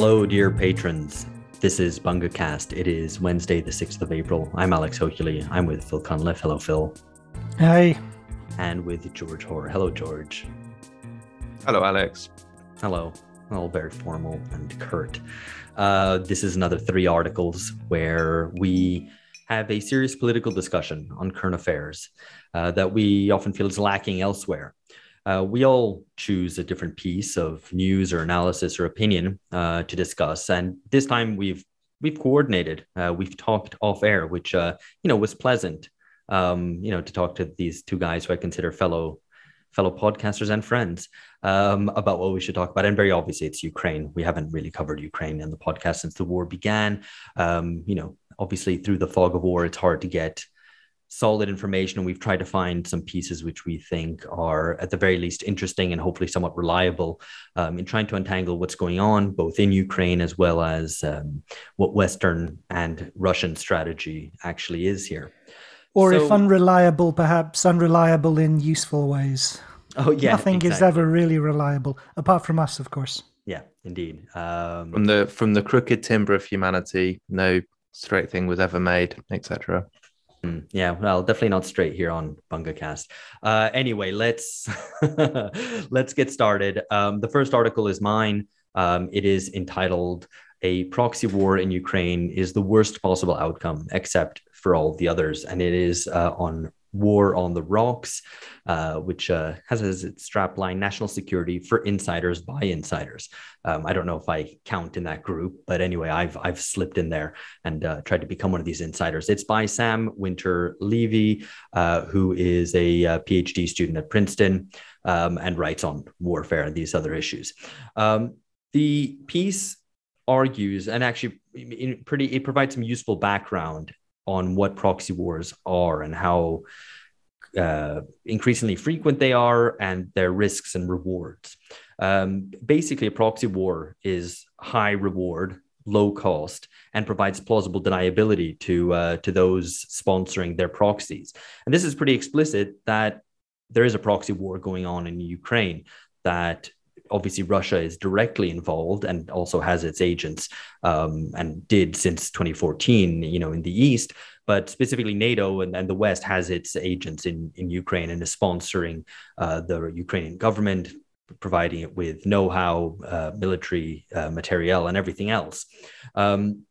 Hello, dear patrons. This is BungaCast. It is Wednesday, the 6th of April. I'm Alex Hochuli. I'm with Phil Cunliffe. Hello, Phil. Hi. And with George Hoare. Hello, George. Hello, Alex. Hello. All very formal and curt. Uh, this is another three articles where we have a serious political discussion on current affairs uh, that we often feel is lacking elsewhere. Uh, we all choose a different piece of news or analysis or opinion uh, to discuss, and this time we've we've coordinated. Uh, we've talked off air, which uh, you know was pleasant. Um, you know, to talk to these two guys who I consider fellow fellow podcasters and friends um, about what we should talk about. And very obviously, it's Ukraine. We haven't really covered Ukraine in the podcast since the war began. Um, you know, obviously, through the fog of war, it's hard to get solid information. And we've tried to find some pieces which we think are, at the very least, interesting and hopefully somewhat reliable um, in trying to untangle what's going on, both in Ukraine as well as um, what Western and Russian strategy actually is here. Or so, if unreliable, perhaps unreliable in useful ways. Oh yeah, nothing exactly. is ever really reliable, apart from us, of course. Yeah, indeed. Um, from the from the crooked timber of humanity, no straight thing was ever made, etc. Mm, yeah, well, definitely not straight here on BungaCast. Uh, anyway, let's let's get started. Um, the first article is mine. Um, it is entitled "A Proxy War in Ukraine is the Worst Possible Outcome, Except for All the Others," and it is uh, on War on the Rocks, uh, which uh, has as its strapline National Security for Insiders by Insiders. Um, I don't know if I count in that group, but anyway, I've, I've slipped in there and uh, tried to become one of these insiders. It's by Sam Winter Levy, uh, who is a, uh, PhD student at Princeton um, and writes on warfare and these other issues. Um, the piece argues and actually pretty it provides some useful background on what proxy wars are and how uh, increasingly frequent they are and their risks and rewards. Um, basically, a proxy war is high reward, low cost, and provides plausible deniability to uh, to those sponsoring their proxies. And this is pretty explicit that there is a proxy war going on in Ukraine that obviously Russia is directly involved and also has its agents um, and did since 2014, you know, in the East. But specifically, NATO and, and the West has its agents in, in Ukraine and is sponsoring uh, the Ukrainian government, providing it with know-how, uh, military uh, materiel, and everything else. Um,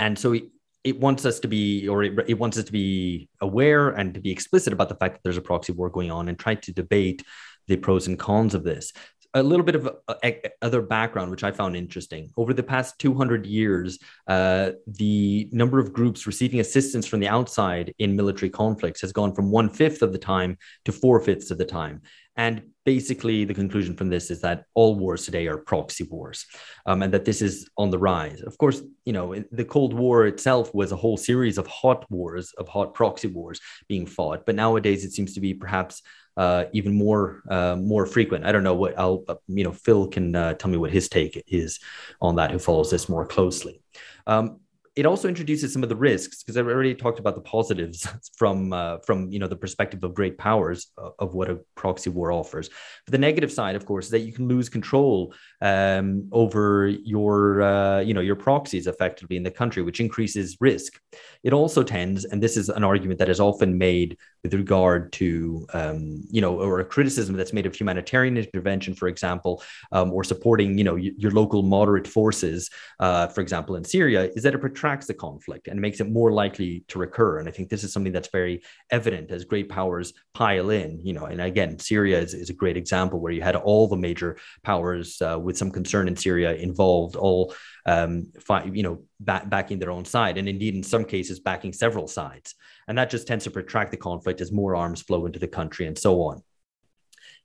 and so it, it, wants us to be, or it, it wants us to be aware and to be explicit about the fact that there's a proxy war going on, and try to debate the pros and cons of this a little bit of uh, other background, which I found interesting. Over the past 200 years, uh, the number of groups receiving assistance from the outside in military conflicts has gone from one fifth of the time to four fifths of the time. And basically, the conclusion from this is that all wars today are proxy wars, um, and that this is on the rise. Of course, you know the Cold War itself was a whole series of hot wars, of hot proxy wars being fought. But nowadays, it seems to be perhaps uh, even more uh, more frequent. I don't know what I'll uh, you know Phil can uh, tell me what his take is on that, who follows this more closely. Um, it also introduces some of the risks because I've already talked about the positives from uh, from you know the perspective of great powers uh, of what a proxy war offers. But the negative side, of course, is that you can lose control um, over your uh, you know your proxies effectively in the country, which increases risk. It also tends, and this is an argument that is often made with regard to um, you know or a criticism that's made of humanitarian intervention, for example, um, or supporting you know your local moderate forces, uh, for example, in Syria, is that it protracts the conflict and makes it more likely to recur. And I think this is something that's very evident as great powers pile in. You know, and again, Syria is, is a great example where you had all the major powers uh, with some concern in Syria involved, all um, fi- you know back, backing their own side, and indeed in some cases backing several sides. And that just tends to protract the conflict as more arms flow into the country and so on.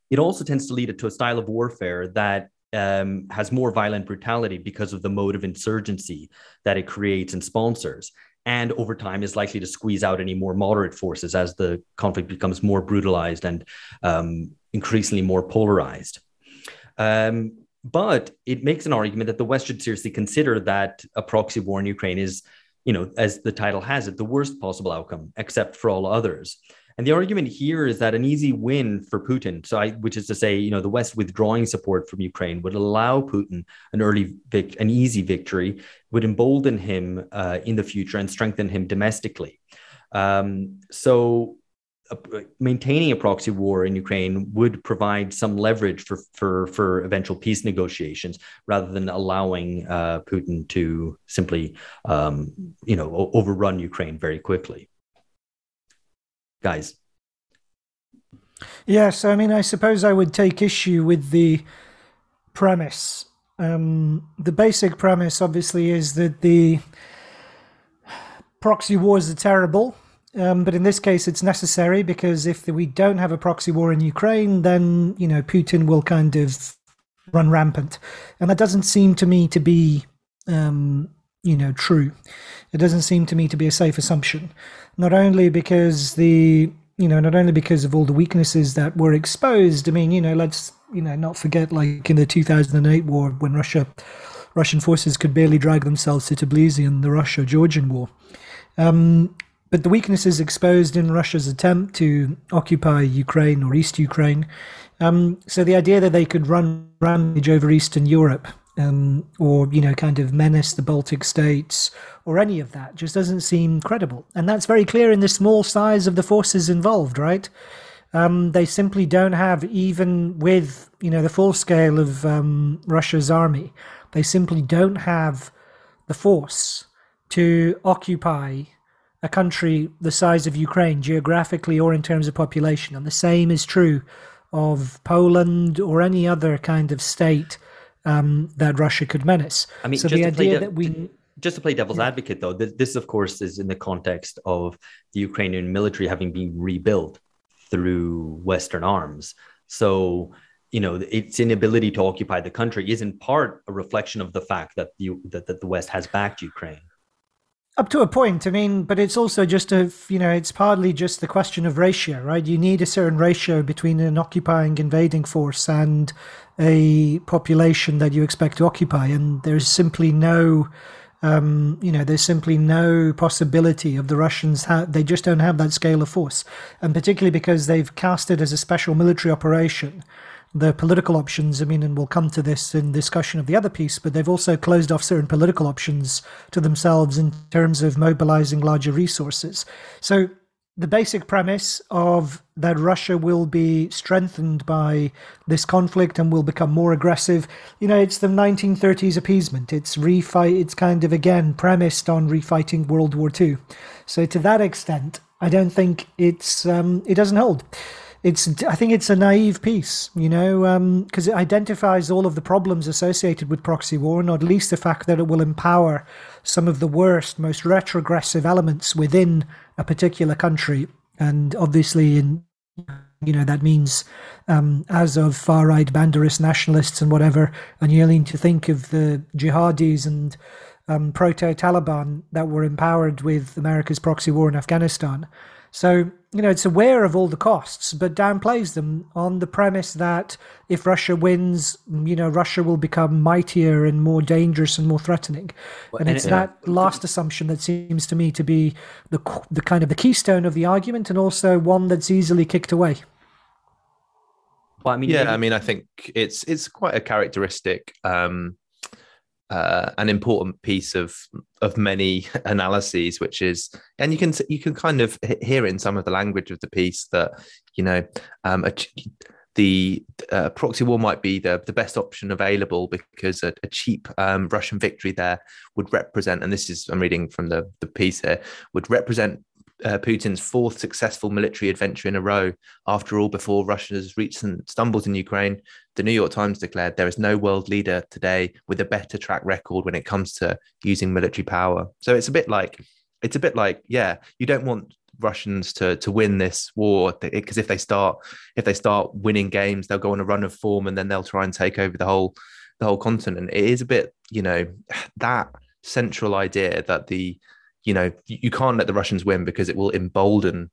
It also tends to lead it to a style of warfare that um, has more violent brutality because of the mode of insurgency that it creates and sponsors. And over time is likely to squeeze out any more moderate forces as the conflict becomes more brutalized and um, increasingly more polarized. Um, but it makes an argument that the West should seriously consider that a proxy war in Ukraine is, you know, as the title has it, the worst possible outcome, except for all others. And the argument here is that an easy win for Putin, so I, which is to say, you know, the West withdrawing support from Ukraine would allow Putin an early, vic- an easy victory, would embolden him uh, in the future and strengthen him domestically. Um, so maintaining a proxy war in Ukraine would provide some leverage for for for eventual peace negotiations, rather than allowing uh, Putin to simply, um, you know, overrun Ukraine very quickly. Guys. Yes, I mean, I suppose I would take issue with the premise. Um, the basic premise, obviously, is that the proxy wars are terrible um, but in this case, it's necessary because if we don't have a proxy war in Ukraine, then you know Putin will kind of run rampant, and that doesn't seem to me to be um, you know true. It doesn't seem to me to be a safe assumption. Not only because the you know not only because of all the weaknesses that were exposed. I mean, you know, let's you know not forget like in the 2008 war when Russia Russian forces could barely drag themselves to Tbilisi in the Russia-Georgian war. Um, but the weaknesses exposed in Russia's attempt to occupy Ukraine or East Ukraine. Um, so the idea that they could run rampage over Eastern Europe um, or, you know, kind of menace the Baltic states or any of that just doesn't seem credible. And that's very clear in the small size of the forces involved, right? Um, they simply don't have, even with, you know, the full scale of um, Russia's army, they simply don't have the force to occupy a country the size of Ukraine, geographically or in terms of population. And the same is true of Poland or any other kind of state um, that Russia could menace. I mean, so the idea de- that we. Just to play devil's yeah. advocate, though, this, this, of course, is in the context of the Ukrainian military having been rebuilt through Western arms. So, you know, its inability to occupy the country is in part a reflection of the fact that, the, that, that the West has backed Ukraine up to a point i mean but it's also just a you know it's partly just the question of ratio right? You need a certain ratio between an occupying invading force and a population that you expect to occupy and there's simply no um, you know there's simply no possibility of the russians ha- they just don't have that scale of force. And particularly because they've cast it as a special military operation the political options. I mean, and we'll come to this in discussion of the other piece, but they've also closed off certain political options to themselves in terms of mobilizing larger resources. So the basic premise of that Russia will be strengthened by this conflict and will become more aggressive. You know, it's the 1930s appeasement. It's refight. It's kind of again premised on refighting World War II. So to that extent, I don't think it's um, it doesn't hold it's I think it's a naive piece, you know, because um, it identifies all of the problems associated with proxy war, not least the fact that it will empower some of the worst, most retrogressive elements within a particular country, and obviously in you know that means um, as of far right banderist nationalists and whatever, and you only need to think of the jihadis and um, proto Taliban that were empowered with America's proxy war in Afghanistan. So, you know, it's aware of all the costs, but downplays them on the premise that if Russia wins, you know, Russia will become mightier and more dangerous and more threatening. Well, and, and it's it, that last assumption that seems to me to be the, the kind of the keystone of the argument and also one that's easily kicked away. Well, I mean, yeah, I mean, I think it's it's quite a characteristic um, uh, an important piece of of many analyses, which is, and you can you can kind of hear in some of the language of the piece that you know um, a, the uh, proxy war might be the, the best option available because a, a cheap um, Russian victory there would represent, and this is I'm reading from the the piece here, would represent uh, Putin's fourth successful military adventure in a row. After all, before Russia's recent stumbles in Ukraine, the New York Times declared there is no world leader today with a better track record when it comes to using military power. So it's a bit like, it's a bit like, yeah, you don't want Russians to to win this war because if they start if they start winning games, they'll go on a run of form and then they'll try and take over the whole the whole continent. It is a bit, you know, that central idea that the you know, you can't let the Russians win because it will embolden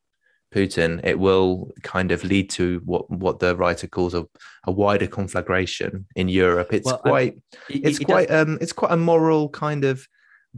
Putin. It will kind of lead to what what the writer calls a, a wider conflagration in Europe. It's well, quite it, it's it quite does... um it's quite a moral kind of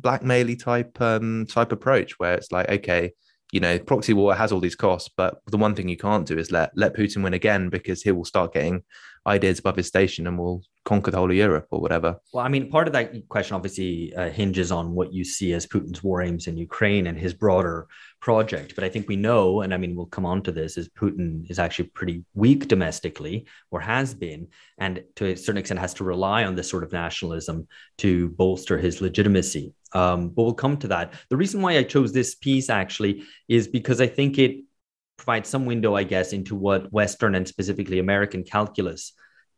blackmaily type um type approach where it's like okay you know, proxy war has all these costs, but the one thing you can't do is let let Putin win again because he will start getting ideas above his station and will conquer the whole of Europe or whatever. Well, I mean, part of that question obviously uh, hinges on what you see as Putin's war aims in Ukraine and his broader project. But I think we know, and I mean, we'll come on to this, is Putin is actually pretty weak domestically or has been, and to a certain extent has to rely on this sort of nationalism to bolster his legitimacy. Um, but we'll come to that. The reason why I chose this piece actually is because I think it provides some window, I guess, into what Western and specifically American calculus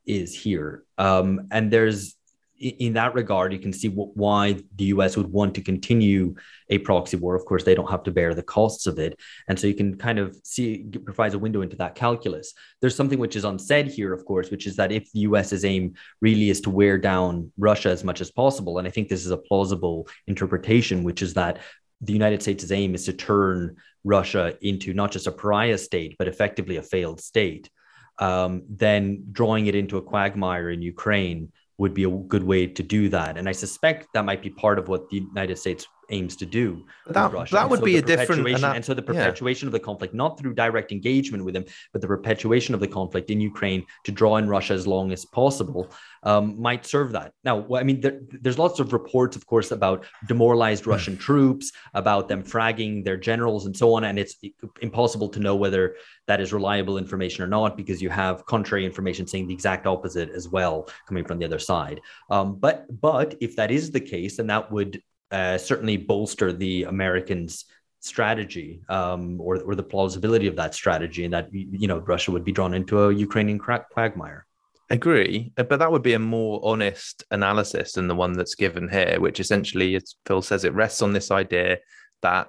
is here. Um, and there's in that regard, you can see why the US would want to continue a proxy war. Of course, they don't have to bear the costs of it. And so you can kind of see, it provides a window into that calculus. There's something which is unsaid here, of course, which is that if the US's aim really is to wear down Russia as much as possible, and I think this is a plausible interpretation, which is that the United States' aim is to turn Russia into not just a pariah state, but effectively a failed state, um, then drawing it into a quagmire in Ukraine would be a good way to do that. And I suspect that might be part of what the United States aims to do. That, that would so be a different and, that, and, so the perpetuation yeah. of the conflict, not through direct engagement with them, but the perpetuation of the conflict in Ukraine to draw in Russia as long as possible um, might serve that. Now, I mean, there, there's lots of reports, of course, about demoralized hmm. Russian troops, about them fragging their generals and so on, and it's impossible to know whether that is reliable information or not because you have contrary information saying the exact opposite as well coming from the other side. Um, but but if that is the case, then that would uh, certainly bolster the Americans' strategy um, or, or the plausibility of that strategy, and that you know Russia would be drawn into a Ukrainian quagmire. Agree, uh, but that would be a more honest analysis than the one that's given here, which essentially, as Phil says, it rests on this idea that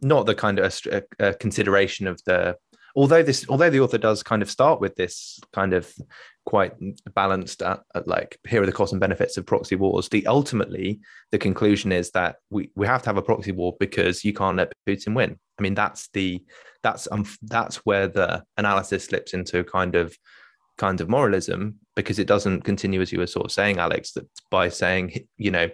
not the kind of a, a consideration of the although this although the author does kind of start with this kind of quite balanced at, at, like here are the costs and benefits of proxy wars the ultimately the conclusion is that we we have to have a proxy war because you can't let putin win. I mean that's the that's um that's where the analysis slips into kind of kind of moralism because it doesn't continue as you were sort of saying alex that by saying you know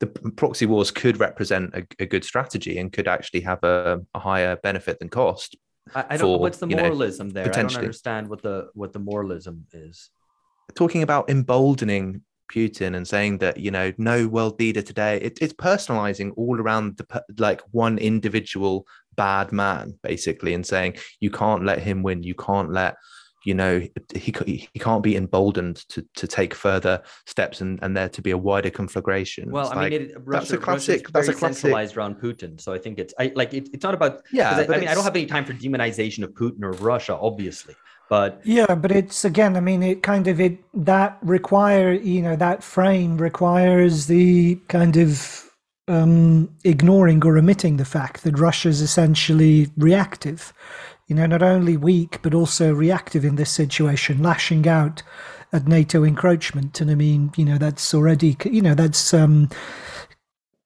the proxy wars could represent a, a good strategy and could actually have a, a higher benefit than cost I, I don't. For, what's the moralism know, there? I don't understand what the what the moralism is. Talking about emboldening Putin and saying that you know no world leader today. It, it's personalizing all around the like one individual bad man basically, and saying you can't let him win. You can't let you know he he can't be emboldened to to take further steps and and there to be a wider conflagration. Well, it's I like, mean, it, Russia, that's a classic. That's a classic. centralized around Putin. So I think it's I like it, it's not about yeah. I, I mean, I don't have any time for demonization of Putin or Russia, obviously. But yeah, but it's again. I mean, it kind of it that require you know that frame requires the kind of um, ignoring or omitting the fact that Russia is essentially reactive you know, not only weak but also reactive in this situation, lashing out at NATO encroachment. And I mean, you know, that's already, you know, that's um,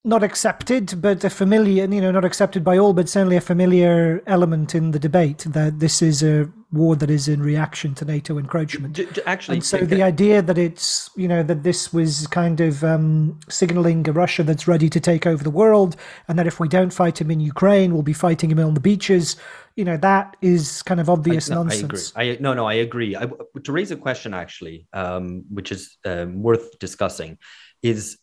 not accepted, but a familiar, you know, not accepted by all, but certainly a familiar element in the debate that this is a war that is in reaction to NATO encroachment. Actually, and so the idea that it's, you know, that this was kind of um, signaling a Russia that's ready to take over the world, and that if we don't fight him in Ukraine, we'll be fighting him on the beaches. You know, that is kind of obvious I, no, nonsense. I agree. I, no, no, I agree. I, to raise a question, actually, um, which is um, worth discussing, is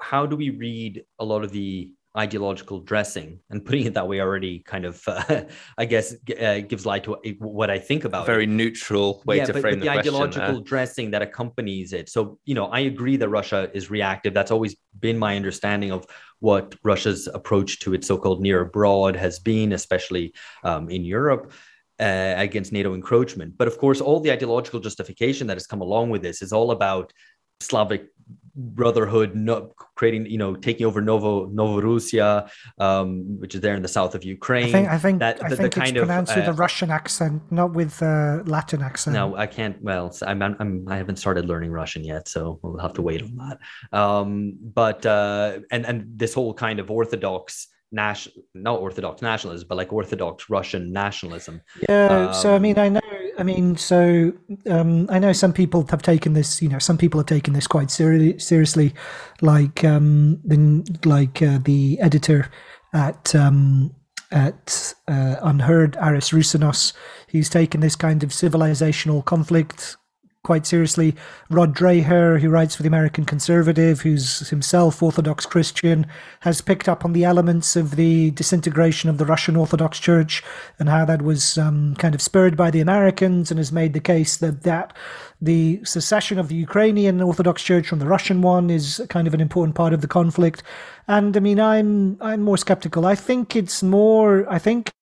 how do we read a lot of the ideological dressing and putting it that way already kind of uh, i guess uh, gives light to what i think about a very it. neutral way yeah, to but, frame but the, the ideological dressing that accompanies it so you know i agree that russia is reactive that's always been my understanding of what russia's approach to its so-called near abroad has been especially um, in europe uh, against NATO encroachment. But of course, all the ideological justification that has come along with this is all about Slavic brotherhood no, creating you know taking over novo novorussia um, which is there in the south of ukraine. i think i think, that, I the, think the it's pronounced of, with uh, a russian accent not with a latin accent. No i can't well I'm, I'm i haven't started learning russian yet so we'll have to wait on that. Um, but uh, and and this whole kind of orthodox national not orthodox nationalism but like orthodox russian nationalism. Yeah um, so i mean i know I mean, so um, I know some people have taken this. You know, some people have taken this quite seri- seriously, like um, the like uh, the editor at um, at uh, Unheard, Aris Roussinos. He's taken this kind of civilizational conflict quite seriously. Rod Dreher, who writes for the American Conservative, who's himself Orthodox Christian, has picked up on the elements of the disintegration of the Russian Orthodox Church and how that was um, kind of spurred by the Americans and has made the case that, that the secession of the Ukrainian Orthodox Church from the Russian one is kind of an important part of the conflict. And I mean, I'm I'm more skeptical. I think it's more. I think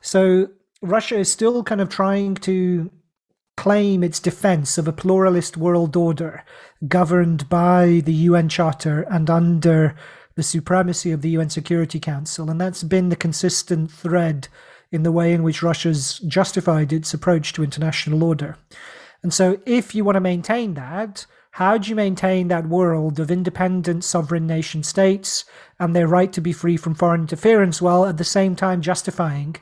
so. Russia is still kind of trying to claim its defense of a pluralist world order governed by the UN Charter and under the supremacy of the UN Security Council. And that's been the consistent thread in the way in which Russia's justified its approach to international order. And so, if you want to maintain that, how do you maintain that world of independent sovereign nation states and their right to be free from foreign interference while at the same time justifying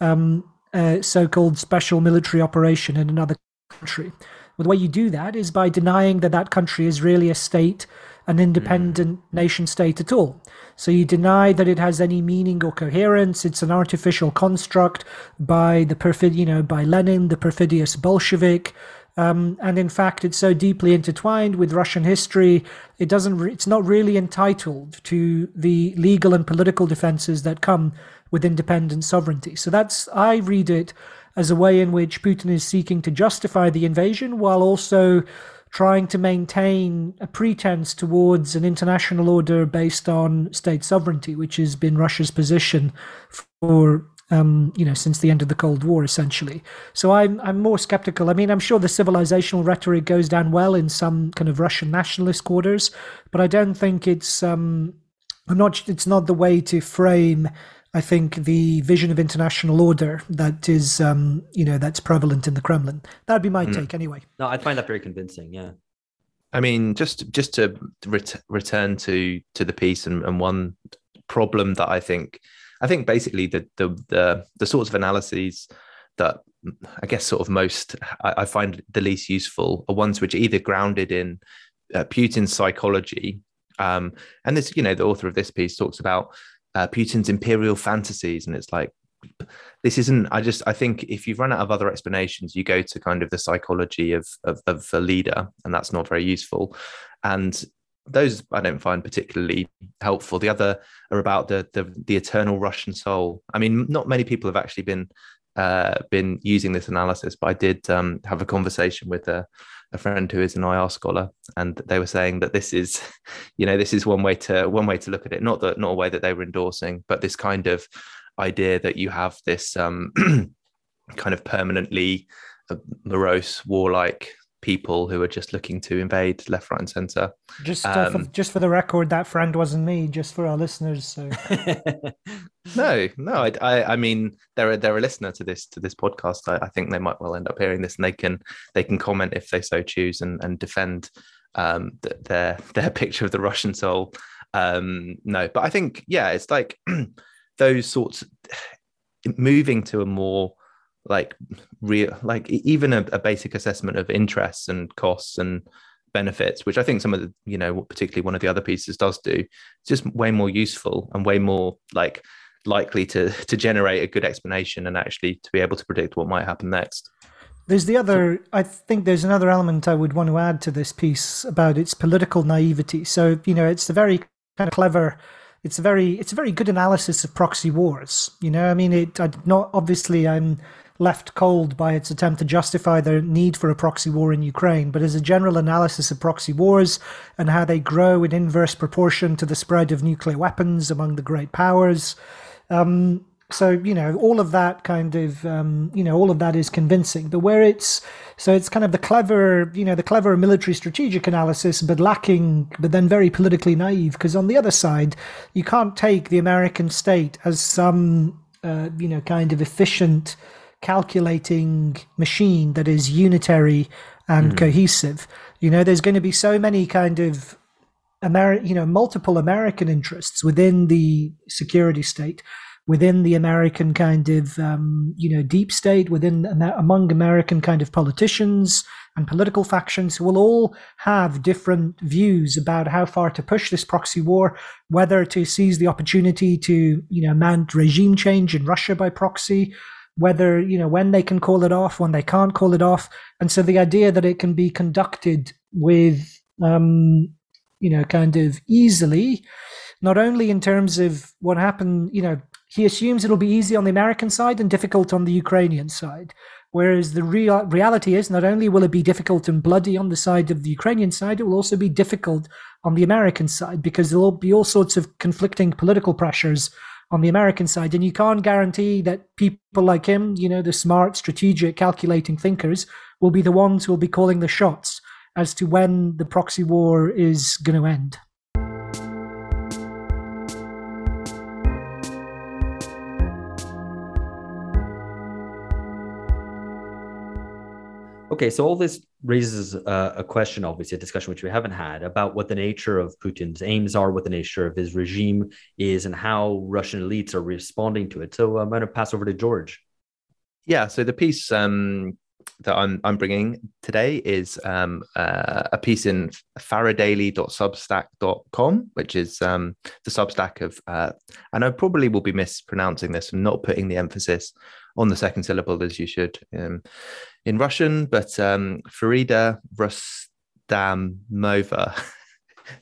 um, a so-called special military operation in another country. Well, the way you do that is by denying that that country is really a state, an independent mm. nation state at all. So you deny that it has any meaning or coherence. It's an artificial construct by the perfid, you know, by Lenin, the perfidious Bolshevik. Um, and in fact, it's so deeply intertwined with Russian history, it doesn't. Re- it's not really entitled to the legal and political defenses that come with independent sovereignty. So that's, I read it as a way in which Putin is seeking to justify the invasion while also trying to maintain a pretense towards an international order based on state sovereignty, which has been Russia's position for um, you know since the end of the Cold War, essentially. So I'm I'm more skeptical. I mean, I'm sure the civilizational rhetoric goes down well in some kind of Russian nationalist quarters, but I don't think it's um, I'm not. It's not the way to frame I think the vision of international order that is, um, you know, that's prevalent in the Kremlin. That'd be my mm. take, anyway. No, I find that very convincing. Yeah. I mean, just just to ret- return to to the piece and, and one problem that I think, I think basically the the the, the sorts of analyses that I guess sort of most I, I find the least useful are ones which are either grounded in uh, Putin's psychology um, and this, you know, the author of this piece talks about uh, Putin's imperial fantasies, and it's like this isn't. I just I think if you've run out of other explanations, you go to kind of the psychology of of, of a leader, and that's not very useful. And those I don't find particularly helpful. The other are about the the, the eternal Russian soul. I mean, not many people have actually been uh, been using this analysis, but I did um, have a conversation with a, a friend who is an IR scholar, and they were saying that this is, you know, this is one way to one way to look at it. Not that not a way that they were endorsing, but this kind of idea that you have this um, kind of permanently uh, morose, warlike people who are just looking to invade left, right, and center. Just, uh, um, for, just for the record, that friend wasn't me. Just for our listeners. So. no, no. I, I, I, mean, they're a, they're a listener to this to this podcast. I, I, think they might well end up hearing this, and they can they can comment if they so choose and and defend um, their their picture of the Russian soul. Um, no, but I think yeah, it's like those sorts moving to a more like real like even a, a, basic assessment of interests and costs and benefits which i think some of the you know particularly one of the other pieces does do it's just way more useful and way more like likely to to generate a good explanation and actually to be able to predict what might happen next. There's the other i think there's another element i would want to add to this piece about its political naivety. So you know it's a very kind of clever it's a very it's a very good analysis of proxy wars you know? I mean it I, not obviously i'm left cold by its attempt to justify the need for a proxy war in Ukraine, but as a general analysis of proxy wars and how they grow in inverse proportion to the spread of nuclear weapons among the great powers. Um, so you know all of that kind of um, you know all of that is convincing but where it's so it's kind of the clever you know the clever military strategic analysis but lacking but then very politically naive because on the other side you can't take the american state as some uh, you know kind of efficient calculating machine that is unitary and mm. cohesive. You know, there's going to be so many kind of Ameri- you know, multiple American interests within the security state. within the American kind of um, you know deep state, within among American kind of politicians and political factions who will all have different views about how far to push this proxy war, whether to seize the opportunity to you know mount regime change in Russia by proxy, whether you know when they can call it off, when they can't call it off, and so the idea that it can be conducted with um, you know kind of easily, not only in terms of what happened, you know, he assumes it'll be easy on the American side and difficult on the Ukrainian side. Whereas the real reality is, not only will it be difficult and bloody on the side of the Ukrainian side, it will also be difficult on the American side because there will be all sorts of conflicting political pressures on the American side. And you can't guarantee that people like him, you know, the smart, strategic, calculating thinkers, will be the ones who will be calling the shots as to when the proxy war is going to end. Okay, so all this raises a, a, question, obviously, a discussion which we haven't had about what the nature of Putin's aims are, what the nature of his regime is, and how Russian elites are responding to it. So I'm going to pass over to George. Yeah, so the piece um, that I'm, I'm bringing today is um, uh, a piece in faridaily.substack.com, which is um, the Substack of, uh, and I probably will be mispronouncing this and not putting the emphasis on the second syllable as you should um, in Russian, but um, Farida Rustamova.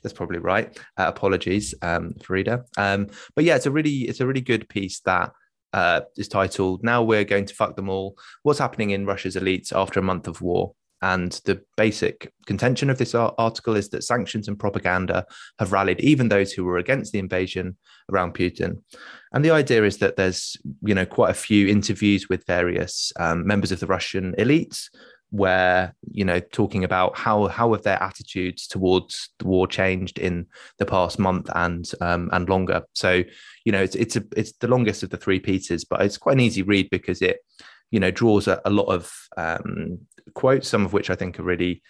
That's probably right. Uh, apologies, um, Farida. Um, but yeah, it's a really it's a really good piece that uh, is titled "Now We're Going to Fuck Them All: What's Happening in Russia's Elites After a Month of War." And the basic contention of this article is that sanctions and propaganda have rallied even those who were against the invasion around Putin. And the idea is that there's, you know, quite a few interviews with various um, members of the Russian elites where you know talking about how how have their attitudes towards the war changed in the past month and um, and longer so you know it's it's a, it's the longest of the three pieces but it's quite an easy read because it you know draws a, a lot of um, quotes, some of which I think are really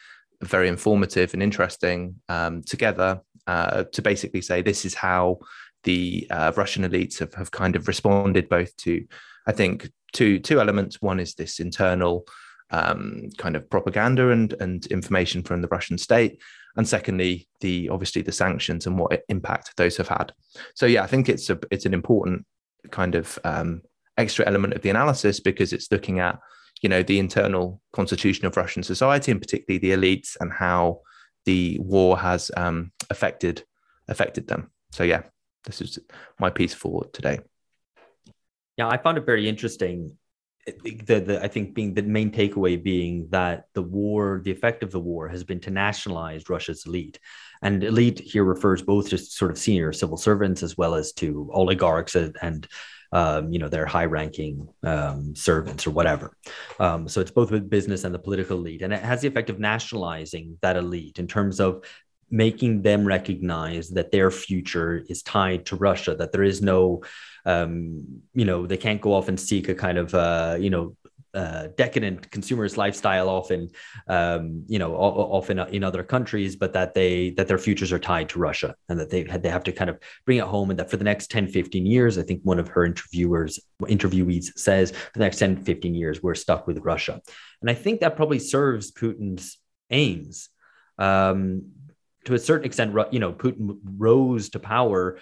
very informative and interesting um, together uh, to basically say this is how the uh, Russian elites have, have kind of responded both to, I think, two two elements. One is this internal um, kind of propaganda and and information from the Russian state, and secondly, the obviously the sanctions and what impact those have had. So yeah, I think it's a it's an important kind of um, extra element of the analysis because it's looking at you know the internal constitution of Russian society and particularly the elites and how the war has um, affected affected them. So yeah, this is my piece for today. Yeah, I found it very interesting. The, the I think being the main takeaway being that the war, the effect of the war, has been to nationalize Russia's elite, and elite here refers both to sort of senior civil servants as well as to oligarchs and, and um, you know, their high-ranking um, servants or whatever. Um, so it's both with business and the political elite, and it has the effect of nationalizing that elite in terms of making them recognize that their future is tied to Russia, that there is no, um, you know, they can't go off and seek a kind of, uh, you know, uh, decadent consumerist lifestyle often um, you know often in other countries but that they that their futures are tied to russia and that they they have to kind of bring it home and that for the next 10 15 years i think one of her interviewers interviewees says for the next 10 15 years we're stuck with russia. And i think that probably serves putin's aims. Um, to a certain extent you know putin rose to power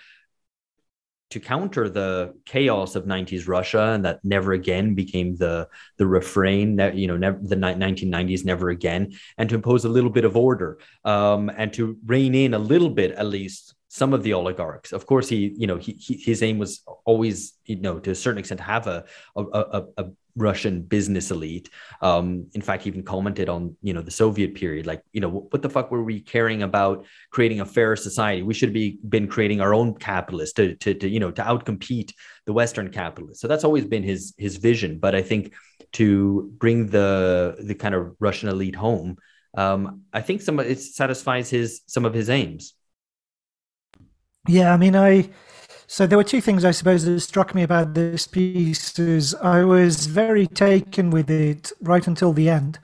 to counter the chaos of 90s Russia and that never again became the the refrain that you know never, the 1990s never again and to impose a little bit of order um, and to rein in a little bit at least some of the oligarchs. Of course he you know he, he his aim was always you know to a certain extent have a a, a, a Russian business elite. Um, in fact, even commented on you know the Soviet period, like you know what the fuck were we caring about creating a fairer society? We should be been creating our own capitalists to, to, to you know to outcompete the Western capitalists. So that's always been his his vision. But I think to bring the the kind of Russian elite home, um, I think some it satisfies his some of his aims. Yeah, I mean, I so there were two things I suppose that struck me about this piece is I was very taken with it right until the end.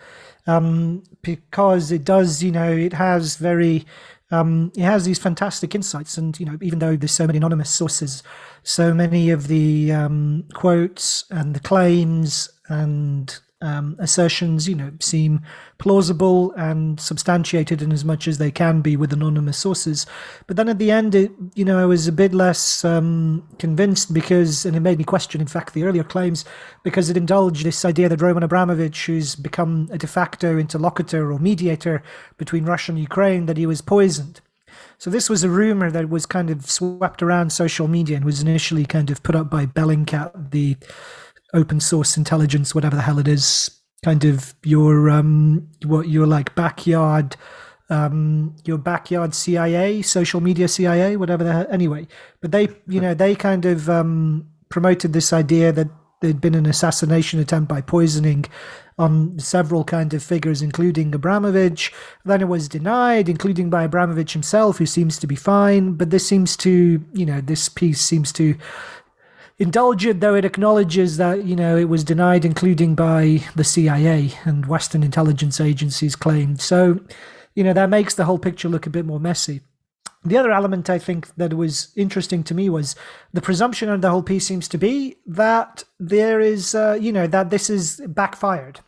um, because it does, you know, it has very, um, it has these fantastic insights. And, you know, even though there's so many anonymous sources, so many of the um, quotes and the claims and um, assertions, you know, seem plausible and substantiated in as much as they can be with anonymous sources. But then at the end, it, you know, I was a bit less um, convinced because, and it made me question, in fact, the earlier claims, because it indulged this idea that Roman Abramovich, who's become a de facto interlocutor or mediator between Russia and Ukraine, that he was poisoned. So this was a rumor that was kind of swept around social media and was initially kind of put up by Bellingcat, the open source intelligence, whatever the hell it is, kind of your um, what your like backyard, um, your backyard CIA, social media CIA, whatever the hell. Anyway, but they, you know, they kind of um, promoted this idea that there'd been an assassination attempt by poisoning on several kind of figures, including Abramovich. Then it was denied, including by Abramovich himself, who seems to be fine. But this seems to, you know, this piece seems to indulge it, though it acknowledges that, you know, it was denied, including by the CIA and Western intelligence agencies claimed. So, you know, that makes the whole picture look a bit more messy. The other element I think that was interesting to me was the presumption of the whole piece seems to be that there is, uh, you know, that this is backfired.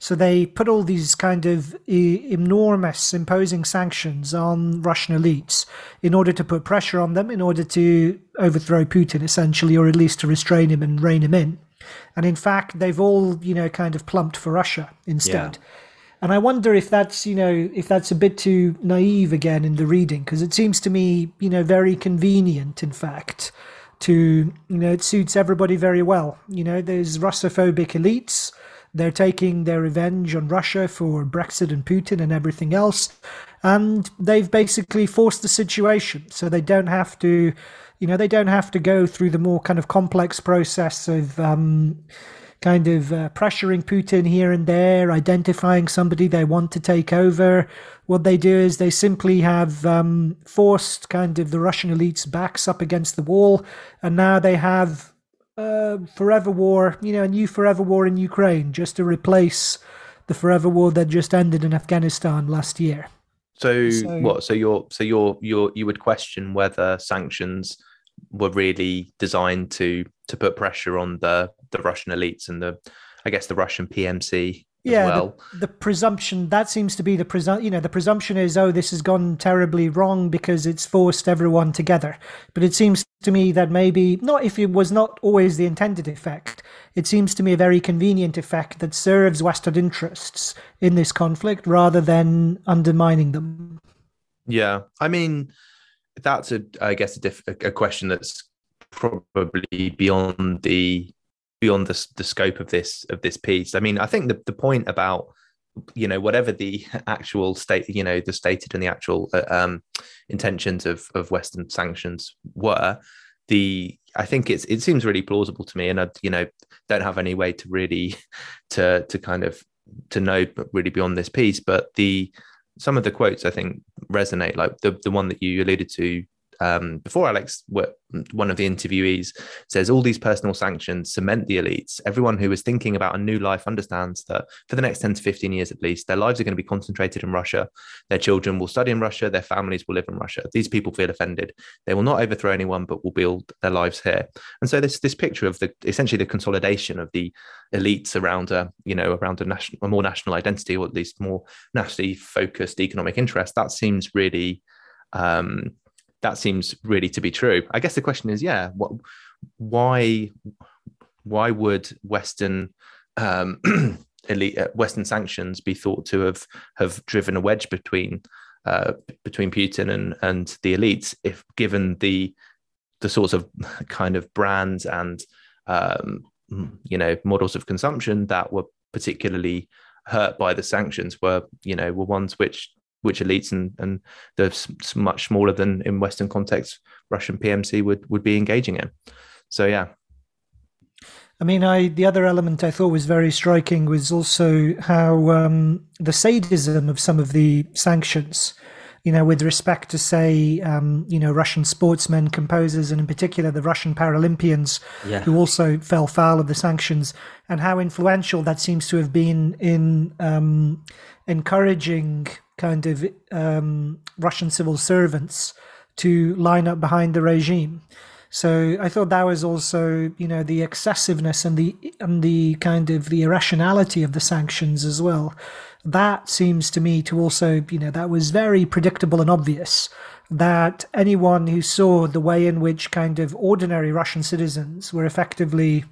So they put all these kind of enormous imposing sanctions on Russian elites in order to put pressure on them, in order to overthrow Putin essentially, or at least to restrain him and rein him in. And in fact, they've all, you know, kind of plumped for Russia instead. Yeah. And I wonder if that's, you know, if that's a bit too naive again in the reading, because it seems to me, you know, very convenient, in fact, to, you know, it suits everybody very well. You know, there's Russophobic elites they're taking their revenge on Russia for Brexit and Putin and everything else. And they've basically forced the situation. So they don't have to, you know, they don't have to go through the more kind of complex process of um, kind of uh, pressuring Putin here and there, identifying somebody they want to take over. What they do is they simply have um, forced kind of the Russian elites' backs up against the wall. And now they have uh, forever war, you know, a new forever war in Ukraine just to replace the forever war that just ended in Afghanistan last year. So, so what? So you're so you're you're you would question whether sanctions were really designed to to put pressure on the the Russian elites and the I guess the Russian PMC yeah, well. the, the, presumption that seems to be the presum- you know the presumption is oh this has gone terribly wrong because it's forced everyone together. But it seems to me that maybe not if it was not always the intended effect. It seems to me a very convenient effect that serves Western interests in this conflict rather than undermining them. Yeah, I mean that's a I guess a, diff- a question that's probably beyond the beyond the, the scope of this of this piece. I mean, I think the, the point about you know whatever the actual state you know the stated and the actual uh, um, intentions of of Western sanctions were the I think it's it seems really plausible to me, and I you know don't have any way to really to to kind of to know really beyond this piece, but the some of the quotes I think resonate, like the the one that you alluded to um, before Alex, one of the interviewees says all these personal sanctions cement the elites. Everyone who is thinking about a new life understands that for the next 10 to 15 years at least, their lives are going to be concentrated in Russia. Their children will study in Russia. Their families will live in Russia. These people feel offended. They will not overthrow anyone, but will build their lives here. And so this this picture of the essentially the consolidation of the elites around a you know around a national a more national identity or at least more nationally focused economic interest that seems really um, that seems really to be true. I guess the question is, yeah, what, why, why would Western um, elite, uh, Western sanctions be thought to have have driven a wedge between uh, between Putin and and the elites, if given the the sorts of kind of brands and um, you know models of consumption that were particularly hurt by the sanctions were you know were ones which which elites and and the much smaller than in Western context Russian PMC would would be engaging in. So yeah. I mean, I the other element I thought was very striking was also how um, the sadism of some of the sanctions. you know, with respect to say, um, you know, Russian sportsmen, composers, and in particular the Russian Paralympians, yeah. who also fell foul of the sanctions, and how influential that seems to have been in um, encouraging kind of um, Russian civil servants to line up behind the regime. So I thought that was also, you know, the excessiveness and the and the kind of the irrationality of the sanctions as well. That seems to me to also, you know, that was very predictable and obvious that anyone who saw the way in which kind of ordinary Russian citizens were effectively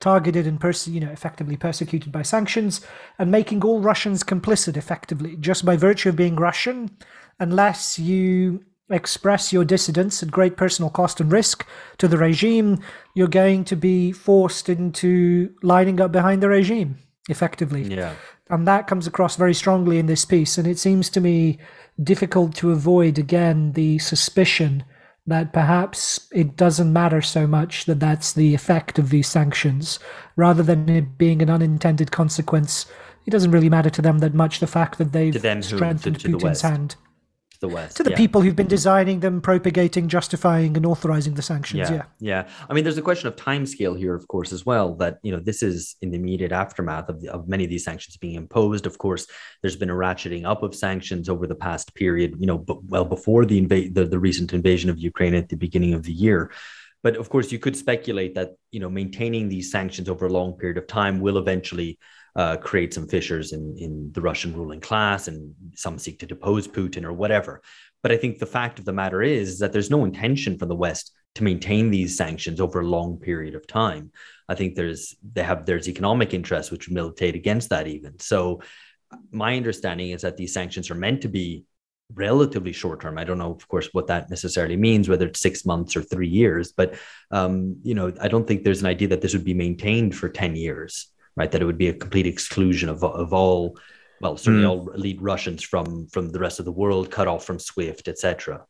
targeted and perse- you know effectively persecuted by sanctions and making all Russians complicit effectively just by virtue of being Russian unless you express your dissidence at great personal cost and risk to the regime, you're going to be forced into lining up behind the regime effectively. Yeah. And that comes across very strongly in this piece. And it seems to me difficult to avoid, again, the suspicion that perhaps it doesn't matter so much that that's the effect of these sanctions, rather than it being an unintended consequence. It doesn't really matter to them that much the fact that they've strengthened to, to Putin's hand the West. To the yeah. people who've been designing them, propagating, justifying, and authorizing the sanctions. Yeah, yeah, yeah. I mean, there's a question of time scale here, of course, as well. That you know, this is in the immediate aftermath of, the, of many of these sanctions being imposed. Of course, there's been a ratcheting up of sanctions over the past period. You know, but well before the inva- the, the recent invasion of Ukraine at the beginning of the year. But of course, you could speculate that you know maintaining these sanctions over a long period of time will eventually uh, create some fissures in, in the Russian ruling class, and some seek to depose Putin or whatever. But I think the fact of the matter is that there's no intention from the West to maintain these sanctions over a long period of time. I think there's they have there's economic interests which militate against that even. So my understanding is that these sanctions are meant to be relatively short term. I don't know, of course, what that necessarily means, whether it's six months or three years, but um, you know, I don't think there's an idea that this would be maintained for 10 years right? That it would be a complete exclusion of, of all, well, certainly mm. all elite Russians from from the rest of the world, cut off from SWIFT, etc.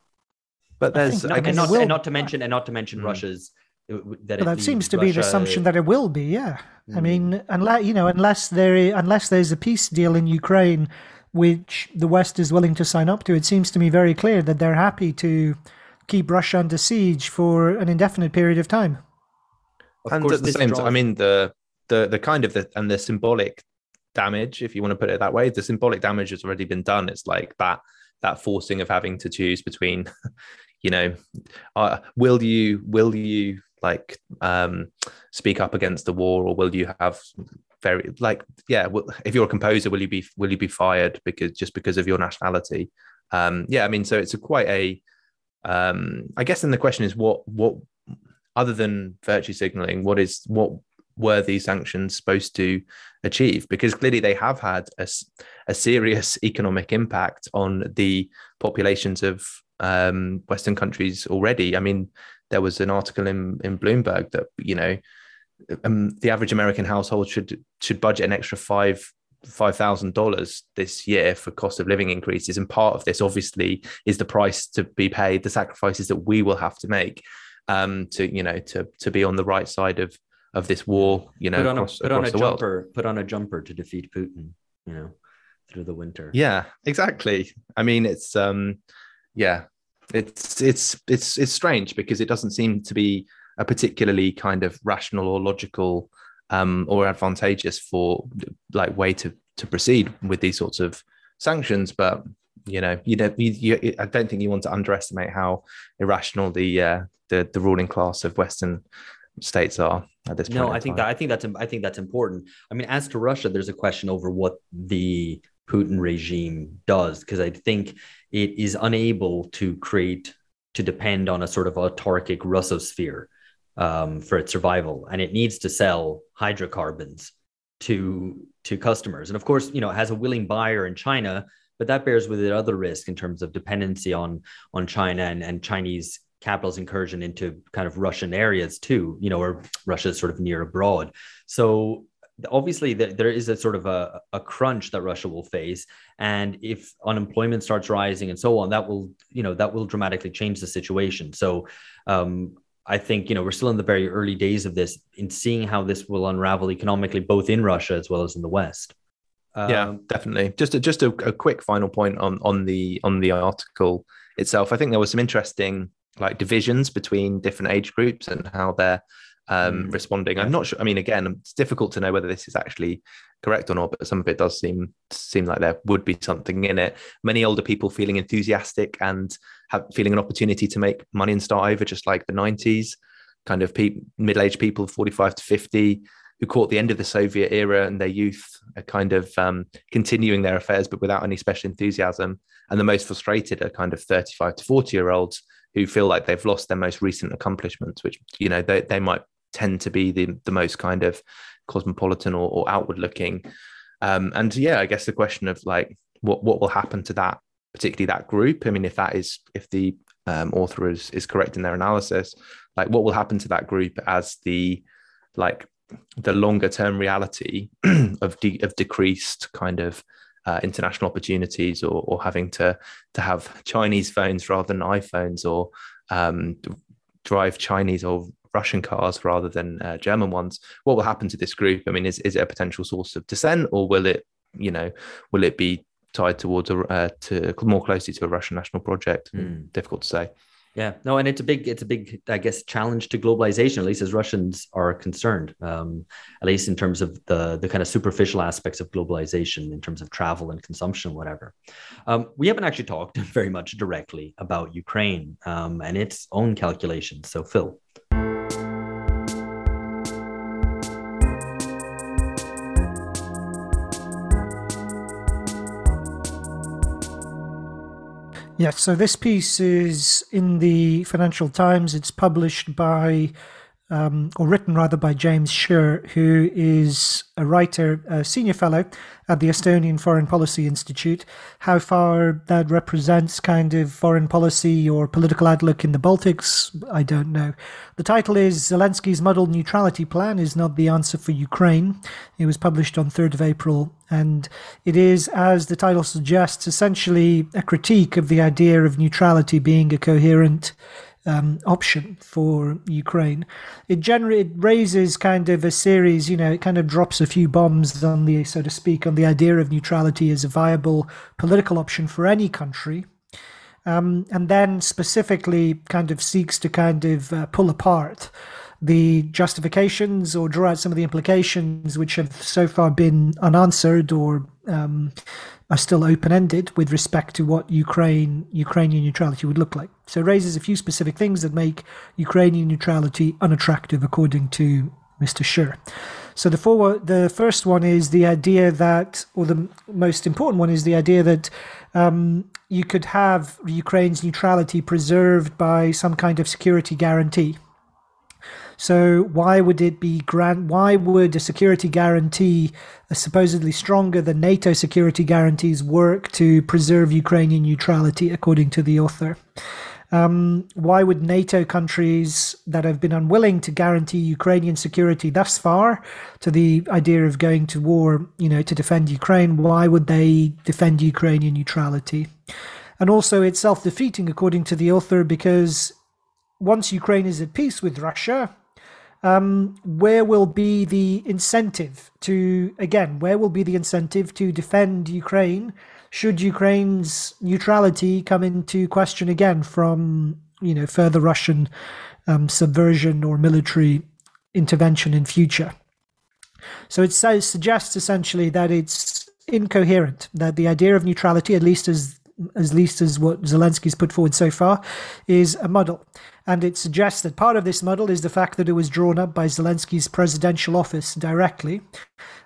But there's, I, I and, not, and not to mention, and not to mention mm. Russia's uh, that, well, that seems to Russia... be the assumption that it will be. Yeah, mm. I mean, unless you know, unless there, unless there's a peace deal in Ukraine, which the West is willing to sign up to, it seems to me very clear that they're happy to keep Russia under siege for an indefinite period of time. Of and at the same time, I mean, the the the kind of the and the symbolic damage, if you want to put it that way, the symbolic damage has already been done. It's like that that forcing of having to choose between, you know, uh, will you will you like um, speak up against the war, or will you have very like yeah, if you're a composer, will you be will you be fired because just because of your nationality? Um, yeah, I mean, so it's a quite a um, I guess then the question is what what other than virtue signaling, what is what were these sanctions supposed to achieve? Because clearly they have had a, a serious economic impact on the populations of um, Western countries already. I mean, there was an article in, in Bloomberg that, you know, um, the average American household should should budget an extra five five thousand dollars this year for cost of living increases, and part of this obviously is the price to be paid, the sacrifices that we will have to make um, to you know to to be on the right side of of this war, you know, put on across, a, put on a jumper, world. put on a jumper to defeat Putin, you know, through the winter. Yeah, exactly. I mean, it's um, yeah, it's it's it's it's strange because it doesn't seem to be a particularly kind of rational or logical um, or advantageous for like way to to proceed with these sorts of sanctions, but you know, you know, you, you, I don't think you want to underestimate how irrational the uh, the the ruling class of Western states are at this point. No, I think that I think that's I think that's important. I mean, as to Russia, there's a question over what the Putin regime does because I think it is unable to create to depend on a sort of autarkic Russosphere um, for its survival, and it needs to sell hydrocarbons to to customers. And of course, you know, it has a willing buyer in China, but that bears with it other risk in terms of dependency on on China and, and Chinese capital's incursion into kind of Russian areas too, you know, or Russia's sort of near abroad. So obviously there is a sort of a, a crunch that Russia will face. And if unemployment starts rising and so on, that will, you know, that will dramatically change the situation. So um, I think, you know, we're still in the very early days of this in seeing how this will unravel economically, both in Russia as well as in the West. Um, yeah, definitely. Just a, just a, a, quick final point on on the on the article itself. I think there was some interesting like divisions between different age groups and how they're um, mm. responding. I'm not sure. I mean, again, it's difficult to know whether this is actually correct or not, but some of it does seem seem like there would be something in it. Many older people feeling enthusiastic and have feeling an opportunity to make money and start over, just like the 90s. Kind of pe- middle-aged people, 45 to 50, who caught the end of the Soviet era and their youth are kind of um, continuing their affairs, but without any special enthusiasm. And the most frustrated are kind of 35 to 40 year olds who feel like they've lost their most recent accomplishments, which, you know, they, they might tend to be the, the most kind of cosmopolitan or, or outward looking. Um, and yeah, I guess the question of like, what, what will happen to that, particularly that group? I mean, if that is, if the um, author is, is correct in their analysis, like what will happen to that group as the, like the longer term reality of de- of decreased kind of uh, international opportunities or, or having to to have Chinese phones rather than iPhones or um, drive Chinese or Russian cars rather than uh, German ones. What will happen to this group? I mean, is is it a potential source of dissent, or will it, you know, will it be tied towards a uh, to more closely to a Russian national project? Mm. Difficult to say. Yeah, no, and it's a big, it's a big, I guess, challenge to globalization. At least as Russians are concerned, um, at least in terms of the the kind of superficial aspects of globalization, in terms of travel and consumption, whatever. Um, we haven't actually talked very much directly about Ukraine um, and its own calculations. So, Phil. Yes, so this piece is in the Financial Times. It's published by um, or written rather by James Sherr, who is a writer, a senior fellow at the Estonian Foreign Policy Institute. How far that represents kind of foreign policy or political outlook in the Baltics, I don't know. The title is Zelensky's Muddled Neutrality Plan is Not the Answer for Ukraine. It was published on 3rd of April, and it is, as the title suggests, essentially a critique of the idea of neutrality being a coherent um, option for Ukraine. It generally it raises kind of a series, you know, it kind of drops a few bombs on the, so to speak, on the idea of neutrality as a viable political option for any country. Um, and then specifically kind of seeks to kind of uh, pull apart the justifications or draw out some of the implications which have so far been unanswered or um, are still open ended with respect to what Ukraine Ukrainian neutrality would look like. So it raises a few specific things that make Ukrainian neutrality unattractive, according to Mr. Sherr. So the forward, the first one is the idea that, or the most important one is the idea that um, you could have Ukraine's neutrality preserved by some kind of security guarantee. So why would it be grant? Why would a security guarantee, a supposedly stronger than NATO security guarantees, work to preserve Ukrainian neutrality, according to the author? Um, why would NATO countries that have been unwilling to guarantee Ukrainian security thus far to the idea of going to war, you know, to defend Ukraine, why would they defend Ukrainian neutrality? And also, it's self defeating, according to the author, because once Ukraine is at peace with Russia, um, where will be the incentive to, again, where will be the incentive to defend Ukraine should Ukraine's neutrality come into question again from, you know, further Russian um, subversion or military intervention in future? So it says, suggests essentially that it's incoherent, that the idea of neutrality, at least as as least as what Zelensky's put forward so far, is a muddle. And it suggests that part of this muddle is the fact that it was drawn up by Zelensky's presidential office directly,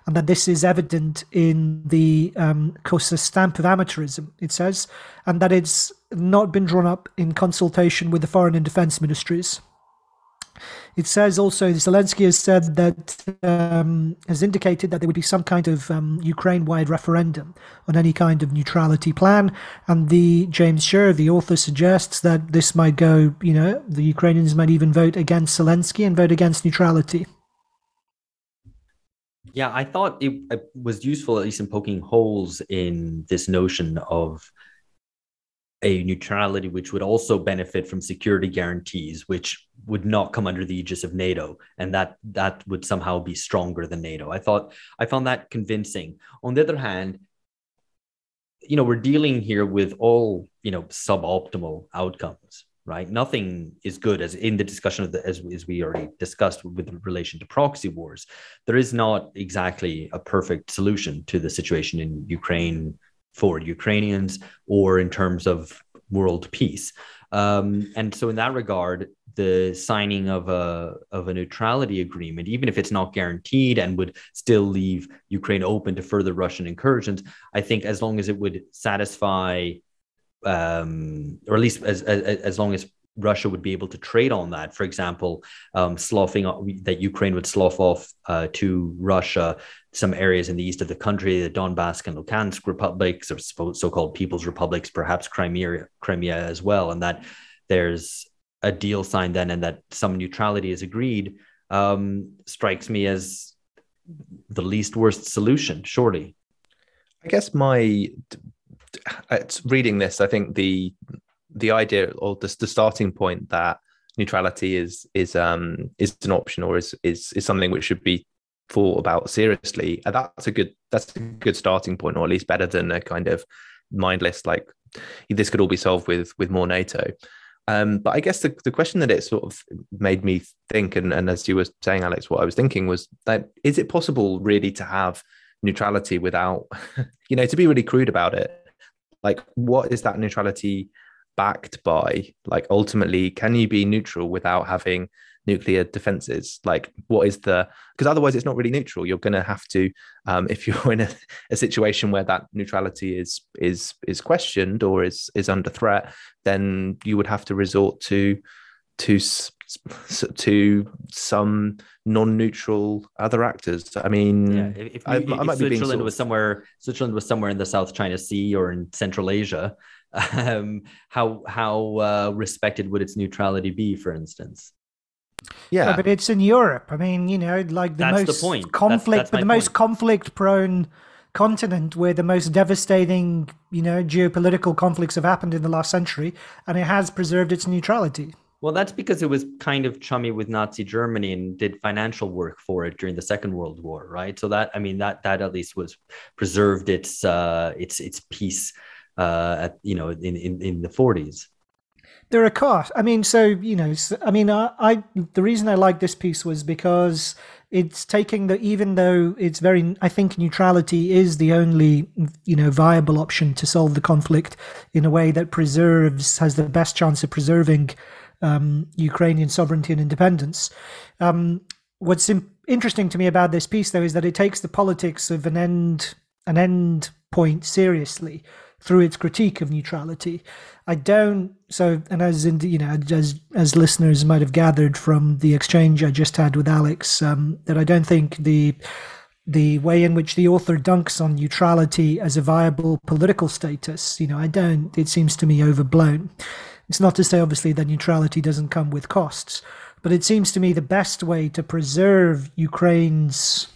and that this is evident in the um, COSA stamp of amateurism, it says, and that it's not been drawn up in consultation with the foreign and defense ministries. It says also Zelensky has said that um, has indicated that there would be some kind of um, Ukraine-wide referendum on any kind of neutrality plan, and the James Sherr, the author, suggests that this might go. You know, the Ukrainians might even vote against Zelensky and vote against neutrality. Yeah, I thought it, it was useful, at least in poking holes in this notion of a neutrality which would also benefit from security guarantees, which would not come under the aegis of NATO, and that that would somehow be stronger than NATO. I thought I found that convincing. On the other hand, you know, we're dealing here with all you know suboptimal outcomes, right? Nothing is good as in the discussion of the as, as we already discussed with relation to proxy wars. There is not exactly a perfect solution to the situation in Ukraine for Ukrainians or in terms of world peace. Um, and so, in that regard, the signing of a of a neutrality agreement, even if it's not guaranteed and would still leave Ukraine open to further Russian incursions, I think as long as it would satisfy, um, or at least as, as as long as Russia would be able to trade on that. For example, um, sloughing that Ukraine would slough off uh, to Russia some areas in the east of the country, the Donbass and Luhansk republics, or so-called People's Republics, perhaps Crimea, Crimea as well, and that there's a deal signed then, and that some neutrality is agreed, um, strikes me as the least worst solution. Surely, I guess my reading this, I think the the idea or the, the starting point that neutrality is is um is an option or is is is something which should be thought about seriously and that's a good that's a good starting point or at least better than a kind of mindless like this could all be solved with with more nato um, but I guess the, the question that it sort of made me think, and, and as you were saying, Alex, what I was thinking was that is it possible really to have neutrality without, you know, to be really crude about it? Like, what is that neutrality backed by? Like, ultimately, can you be neutral without having nuclear defenses? Like, what is the because otherwise it's not really neutral. You're going to have to, um, if you're in a, a, situation where that neutrality is is is questioned or is is under threat, then you would have to resort to to to some non-neutral other actors. I mean, yeah, if, I, if, I might Switzerland was somewhere, Switzerland was somewhere in the South China Sea or in Central Asia, um, how how uh, respected would its neutrality be, for instance? Yeah. but it's in Europe. I mean, you know, like the that's most the conflict, that's, that's the most conflict-prone continent where the most devastating, you know, geopolitical conflicts have happened in the last century, and it has preserved its neutrality. Well, that's because it was kind of chummy with Nazi Germany and did financial work for it during the Second World War, right? So that I mean that that at least was preserved its uh, its its peace uh, at you know in in, in the forties. There are costs. I mean, so you know, I mean, I, I the reason I like this piece was because it's taking the even though it's very i think neutrality is the only you know viable option to solve the conflict in a way that preserves has the best chance of preserving um, ukrainian sovereignty and independence um, what's interesting to me about this piece though is that it takes the politics of an end an end point seriously through its critique of neutrality. I don't so and as in you know as as listeners might have gathered from the exchange I just had with Alex um, that I don't think the the way in which the author dunks on neutrality as a viable political status, you know, I don't. It seems to me overblown. It's not to say obviously that neutrality doesn't come with costs, but it seems to me the best way to preserve Ukraine's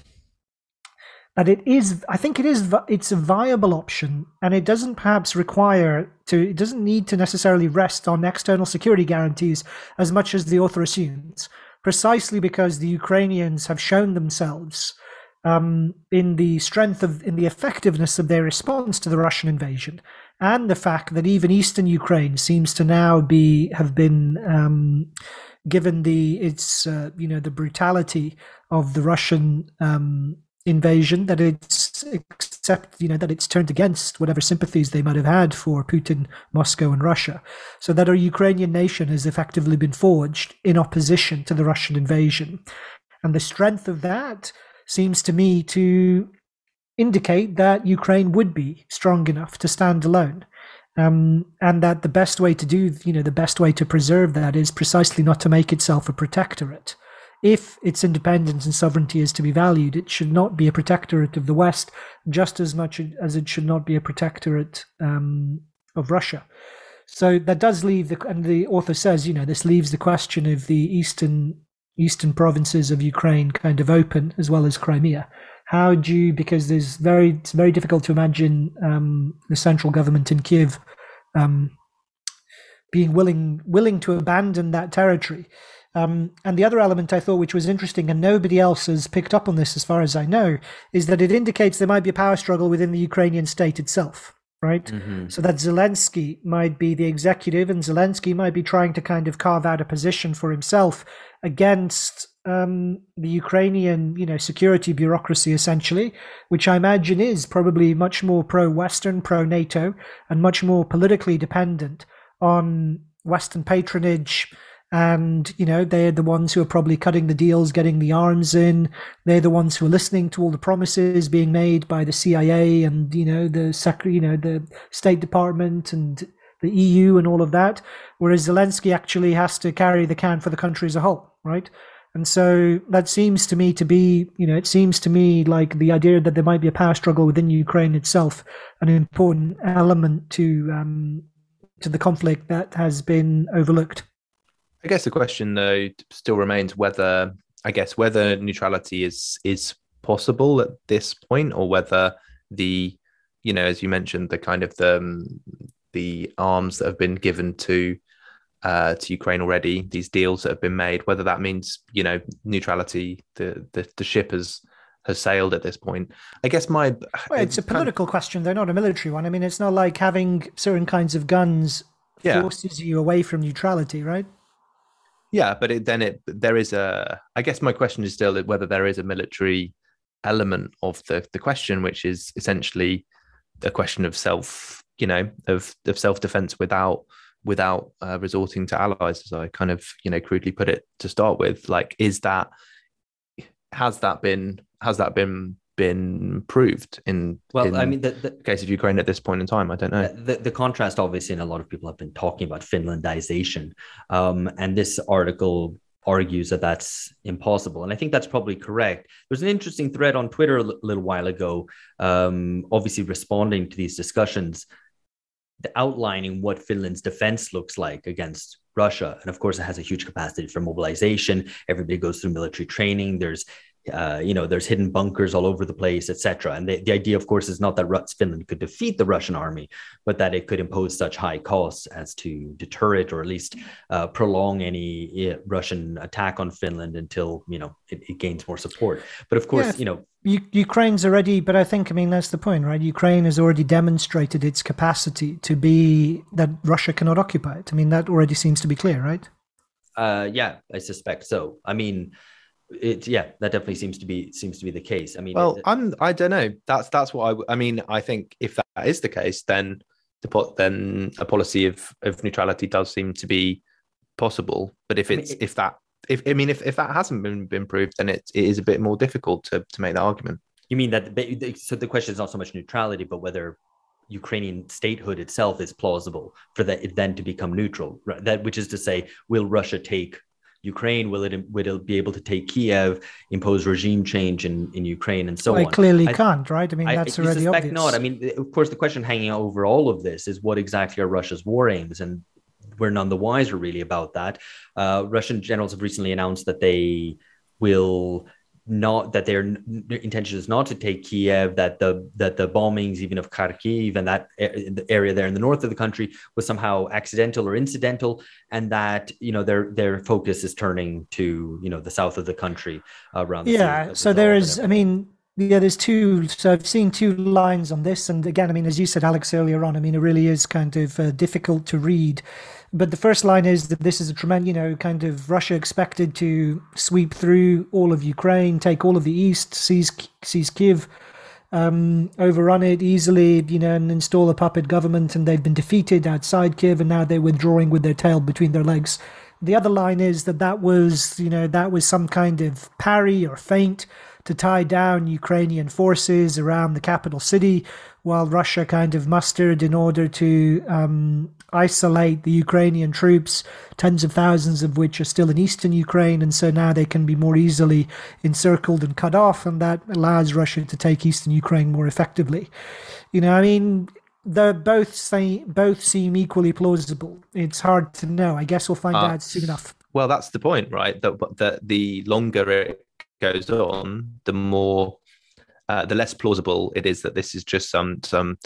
that it is i think it is it's a viable option and it doesn't perhaps require to it doesn't need to necessarily rest on external security guarantees as much as the author assumes precisely because the ukrainians have shown themselves um, in the strength of in the effectiveness of their response to the russian invasion and the fact that even eastern ukraine seems to now be have been um, given the its uh, you know the brutality of the russian um, invasion that it's except you know that it's turned against whatever sympathies they might have had for Putin, Moscow, and Russia, so that a Ukrainian nation has effectively been forged in opposition to the Russian invasion, and the strength of that seems to me to indicate that Ukraine would be strong enough to stand alone. Um, and that the best way to do, you know, the best way to preserve that is precisely not to make itself a protectorate if its independence and sovereignty is to be valued, it should not be a protectorate of the West just as much as it should not be a protectorate um, of Russia. So that does leave the, and the author says, you know, this leaves the question of the eastern eastern provinces of Ukraine kind of open as well as Crimea. How do you, because there's very, it's very difficult to imagine um, the central government in Kiev um, being willing willing to abandon that territory. Um, and the other element I thought, which was interesting, and nobody else has picked up on this as far as I know, is that it indicates there might be a power struggle within the Ukrainian state itself, right? Mm-hmm. So that Zelensky might be the executive, and Zelensky might be trying to kind of carve out a position for himself against um, the Ukrainian, you know, security bureaucracy, essentially, which I imagine is probably much more pro-Western, pro-NATO, and much more politically dependent on Western patronage and you know they're the ones who are probably cutting the deals getting the arms in. They're the ones who are listening to all the promises being made by the cia and you know the sec- you know the state department and the eu and all of that. Whereas zelensky actually has to carry the can for the country as a whole right? And so that seems to me to be you know it seems to me like the idea that there might be a power struggle within ukraine itself an important element to um, to the conflict that has been overlooked I guess the question though still remains whether I guess whether neutrality is is possible at this point or whether the you know as you mentioned the kind of the um, the arms that have been given to uh, to Ukraine already these deals that have been made whether that means you know neutrality the the, the ship has has sailed at this point. I guess my well, it's a political kind of, question. They're not a military one. I mean, it's not like having certain kinds of guns yeah. forces you away from neutrality, right? Yeah, but it, then it there is a. I guess my question is still whether there is a military element of the the question, which is essentially a question of self, you know, of of self defense without without uh, resorting to allies, as I kind of you know crudely put it to start with. Like, is that has that been has that been been proved in well in i mean the, the, case of ukraine at this point in time i don't know the, the contrast obviously and a lot of people have been talking about finlandization um, and this article argues that that's impossible and i think that's probably correct there's an interesting thread on twitter a l- little while ago um, obviously responding to these discussions outlining what finland's defense looks like against Russia. And of course, it has a huge capacity for mobilization. Everybody goes through military training. There's uh, you know, there's hidden bunkers all over the place, etc. And the, the idea, of course, is not that Finland could defeat the Russian army, but that it could impose such high costs as to deter it or at least uh, prolong any uh, Russian attack on Finland until you know it, it gains more support. But of course, yeah, you know, U- Ukraine's already. But I think, I mean, that's the point, right? Ukraine has already demonstrated its capacity to be that Russia cannot occupy it. I mean, that already seems to be clear, right? Uh, yeah, I suspect so. I mean it yeah that definitely seems to be seems to be the case i mean well it, i'm i don't know that's that's what i i mean i think if that is the case then the then a policy of of neutrality does seem to be possible but if it's I mean, if that if i mean if, if that hasn't been been proved then it, it is a bit more difficult to to make that argument you mean that so the question is not so much neutrality but whether Ukrainian statehood itself is plausible for that then to become neutral. Right? That which is to say, will Russia take Ukraine? Will it will it be able to take Kiev, impose regime change in, in Ukraine, and so well, on? clearly I, can't, right? I mean, that's I, already suspect obvious. Not. I mean, of course, the question hanging over all of this is what exactly are Russia's war aims, and we're none the wiser really about that. Uh, Russian generals have recently announced that they will not that their, their, intention is not to take Kiev, that the that the bombings even of Kharkiv and that the area there in the north of the country was somehow accidental or incidental, and that you know their their focus is turning to you know the south of the country around. The yeah, so there is. I mean, yeah, there's two. So I've seen two lines on this, and again, I mean, as you said, Alex, earlier on, I mean, it really is kind of uh, difficult to read but the first line is that this is a tremendous, you know, kind of Russia expected to sweep through all of Ukraine, take all of the east, seize seize Kiev, um, overrun it easily, you know, and install a puppet government. And they've been defeated outside Kiev, and now they're withdrawing with their tail between their legs. The other line is that that was, you know, that was some kind of parry or feint to tie down Ukrainian forces around the capital city, while Russia kind of mustered in order to um, isolate the Ukrainian troops, tens of thousands of which are still in eastern Ukraine, and so now they can be more easily encircled and cut off, and that allows Russia to take eastern Ukraine more effectively. You know, I mean, they both say both seem equally plausible. It's hard to know. I guess we'll find uh, out soon enough. Well, that's the point, right? That that the longer it goes on, the more uh, the less plausible it is that this is just some some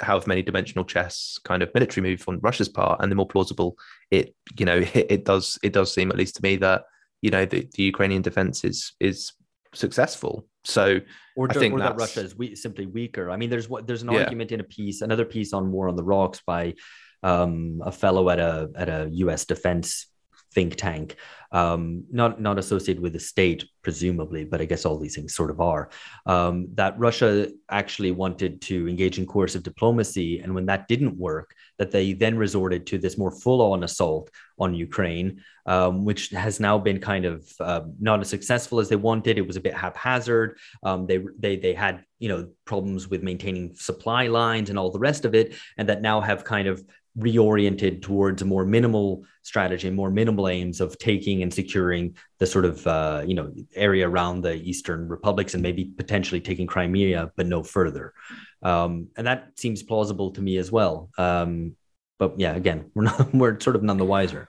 however many dimensional chess kind of military move on Russia's part, and the more plausible it you know it, it does it does seem at least to me that you know the, the Ukrainian defense is is successful. So or, I think or that Russia is we, simply weaker. I mean, there's what there's an yeah. argument in a piece, another piece on War on the Rocks by um, a fellow at a at a U.S. defense think tank, um, not not associated with the state, presumably, but I guess all these things sort of are. Um, that Russia actually wanted to engage in coercive diplomacy, and when that didn't work, that they then resorted to this more full-on assault on Ukraine, um, which has now been kind of uh, not as successful as they wanted. It was a bit haphazard. Um, they they they had you know problems with maintaining supply lines and all the rest of it, and that now have kind of reoriented towards a more minimal strategy, more minimal aims of taking and securing the sort of uh, you know area around the eastern republics and maybe potentially taking Crimea, but no further. Um, and that seems plausible to me as well. Um, but yeah, again, we're not we're sort of none the wiser.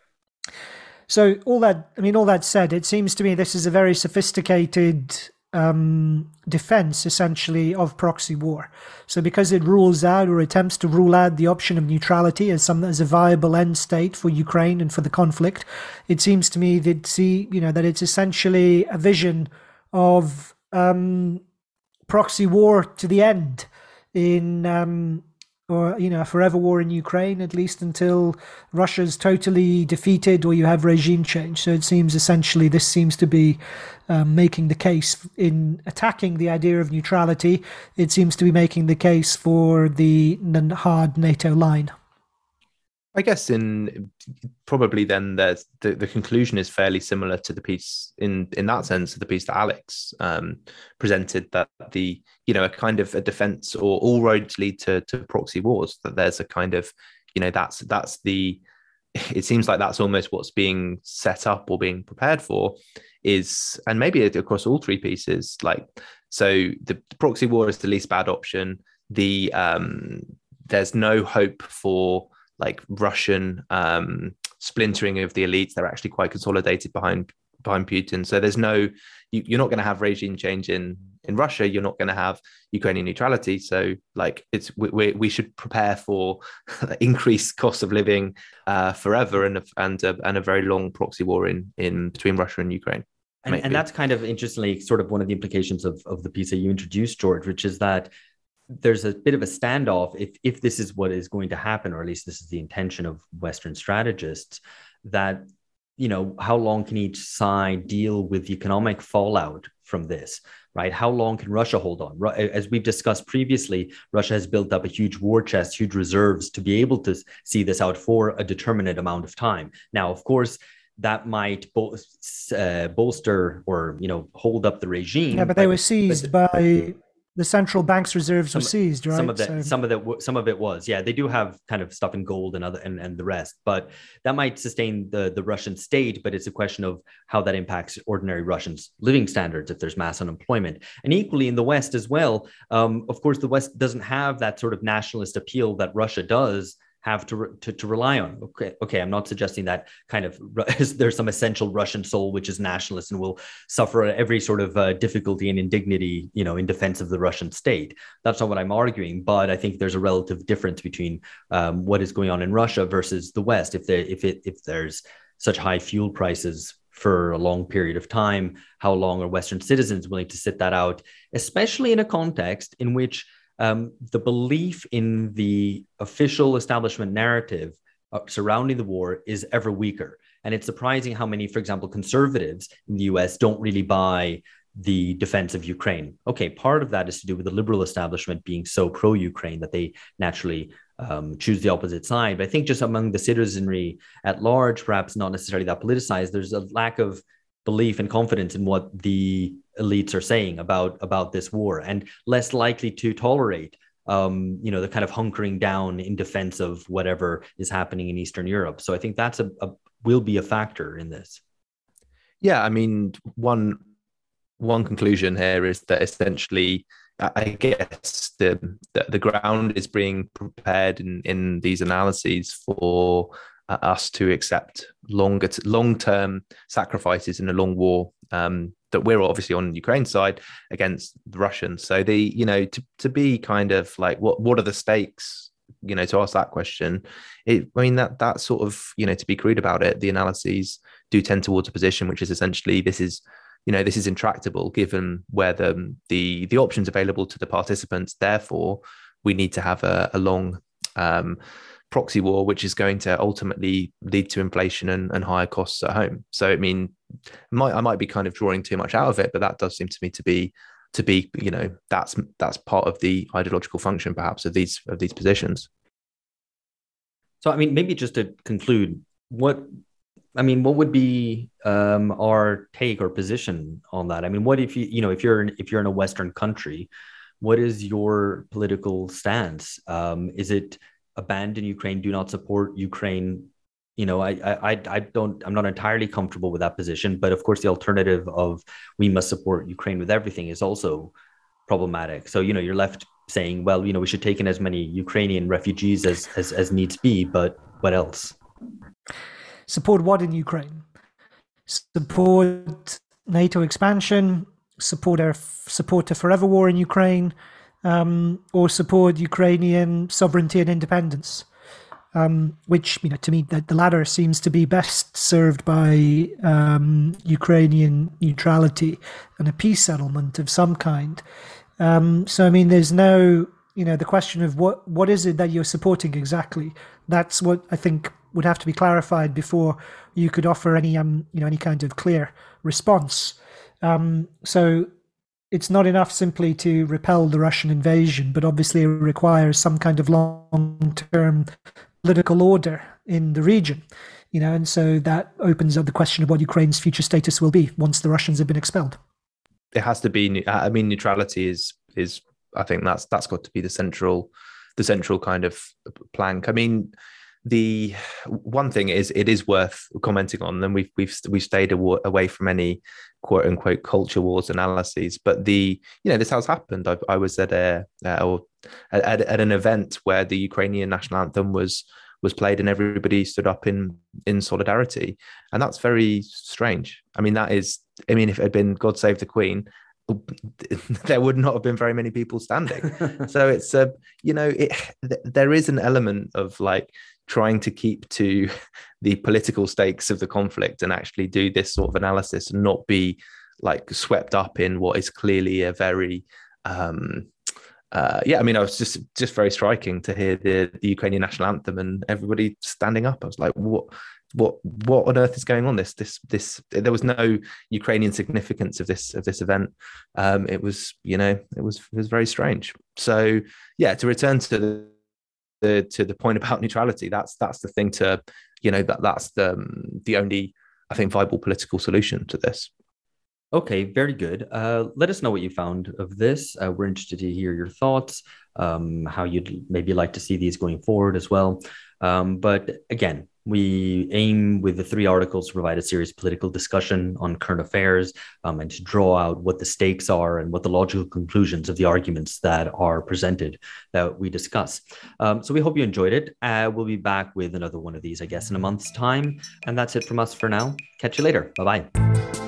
So all that, I mean, all that said, it seems to me this is a very sophisticated um, defense essentially of proxy war. So because it rules out or attempts to rule out the option of neutrality as some as a viable end state for Ukraine and for the conflict, it seems to me that see you know that it's essentially a vision of um, proxy war to the end in um, or you know a forever war in Ukraine at least until Russia's totally defeated or you have regime change. So it seems essentially this seems to be um, making the case in attacking the idea of neutrality. It seems to be making the case for the hard NATO line. I guess in probably then there's the, the conclusion is fairly similar to the piece in in that sense of the piece that Alex um, presented that the you know a kind of a defense or all roads lead to to proxy wars that there's a kind of you know that's that's the it seems like that's almost what's being set up or being prepared for is and maybe across all three pieces like so the, the proxy war is the least bad option. The um there's no hope for like Russian um, splintering of the elites. They're actually quite consolidated behind behind Putin. So there's no you, are not going to have regime change in in Russia. You're not going to have Ukrainian neutrality. So like it's we we should prepare for increased cost of living uh, forever and a, and a, and a very long proxy war in in between Russia and Ukraine. And, and that's kind of interestingly sort of one of the implications of, of the piece that you introduced, George, which is that there's a bit of a standoff if if this is what is going to happen or at least this is the intention of western strategists that you know how long can each side deal with the economic fallout from this right? How long can russia hold on? As we've discussed previously russia has built up a huge war chest huge reserves to be able to see this out for a determinate amount of time. Now of course that might bo- uh, bolster or you know hold up the regime. Yeah but, but they were seized but, by the central bank's reserves some, were seized, right? Some of that, so. some of that, some of it was, yeah. They do have kind of stuff in gold and other and, and the rest, but that might sustain the the Russian state. But it's a question of how that impacts ordinary Russians' living standards if there's mass unemployment, and equally in the West as well. Um, of course, the West doesn't have that sort of nationalist appeal that Russia does have to, to, to rely on. Okay, okay, I'm not suggesting that kind of there's some essential Russian soul which is nationalist and will suffer every sort of uh, difficulty and indignity, you know, in defense of the Russian state. That's not what I'm arguing, but I think there's a relative difference between um, what is going on in Russia versus the West. If there if it if there's such high fuel prices for a long period of time, how long are Western citizens willing to sit that out, especially in a context in which um, the belief in the official establishment narrative uh, surrounding the war is ever weaker. And it's surprising how many, for example, conservatives in the US don't really buy the defense of Ukraine. Okay, part of that is to do with the liberal establishment being so pro Ukraine that they naturally um, choose the opposite side. But I think just among the citizenry at large, perhaps not necessarily that politicized, there's a lack of belief and confidence in what the elites are saying about about this war and less likely to tolerate um, you know the kind of hunkering down in defense of whatever is happening in eastern europe. So i think that's a, a will be a factor in this. Yeah i mean one one conclusion here is that essentially I guess the, the, the ground is being prepared in in these analyses for uh, us to accept longer long term sacrifices in a long war um, that we're obviously on Ukraine's side against the Russians. So the you know to to be kind of like what what are the stakes? You know, to ask that question, it I mean that that sort of you know to be crude about it, the analyses do tend towards a position which is essentially this is you know this is intractable given where the the the options available to the participants. Therefore, we need to have a, a long um, proxy war, which is going to ultimately lead to inflation and, and higher costs at home. So, I mean, might, I might be kind of drawing too much out of it, but that does seem to me to be to be you know that's that's part of the ideological function perhaps of these of these positions. So, I mean, maybe just to conclude, what I mean, what would be um, our take or position on that? I mean, what if you you know if you're in, if you're in a Western country, what is your political stance? Um, is it abandon Ukraine, do not support Ukraine. You know, I, I, I don't, I'm not entirely comfortable with that position. But of course, the alternative of we must support Ukraine with everything is also problematic. So, you know, you're left saying, well, you know, we should take in as many Ukrainian refugees as, as, as needs be, but what else? Support what in Ukraine? Support NATO expansion, support a support to forever war in Ukraine, um, or support Ukrainian sovereignty and independence, um, which you know to me the, the, latter seems to be best served by um, Ukrainian neutrality and a peace settlement of some kind. Um, so I mean, there's no you know the question of what what is it that you're supporting exactly. That's what I think would have to be clarified before you could offer any um you know any kind of clear response. Um, so it's not enough simply to repel the Russian invasion, but obviously it requires some kind of long term political order in the region. You know, and so that opens up the question of what Ukraine's future status will be once the Russians have been expelled. It has to be. I mean, neutrality is is. I think that's that's got to be the central, the central kind of plank. I mean, the one thing is it is worth commenting on, and we've we've we've stayed away from any quote unquote culture wars analyses. But the you know this has happened. I, I was at a uh, at, at an event where the Ukrainian national anthem was was played and everybody stood up in in solidarity, and that's very strange. I mean that is I mean if it had been God Save the Queen. there would not have been very many people standing so it's a uh, you know it there is an element of like trying to keep to the political stakes of the conflict and actually do this sort of analysis and not be like swept up in what is clearly a very um, uh, yeah, I mean, I was just just very striking to hear the, the Ukrainian national anthem and everybody standing up. I was like, what, what, what on earth is going on? This, this, this. There was no Ukrainian significance of this of this event. Um, it was, you know, it was it was very strange. So yeah, to return to the the to the point about neutrality. That's that's the thing to you know that that's the um, the only i think viable political solution to this. Okay very good. Uh, let us know what you found of this. Uh, we're interested to hear your thoughts um, how you'd maybe like to see these going forward as well. Um, but again we aim with the three articles to provide a serious political discussion on current affairs um, and to draw out what the stakes are and what the logical conclusions of the arguments that are presented that we discuss. Um, so we hope you enjoyed it. Uh, we'll be back with another one of these, I guess, in a month's time. And that's it from us for now. Catch you later. Bye bye.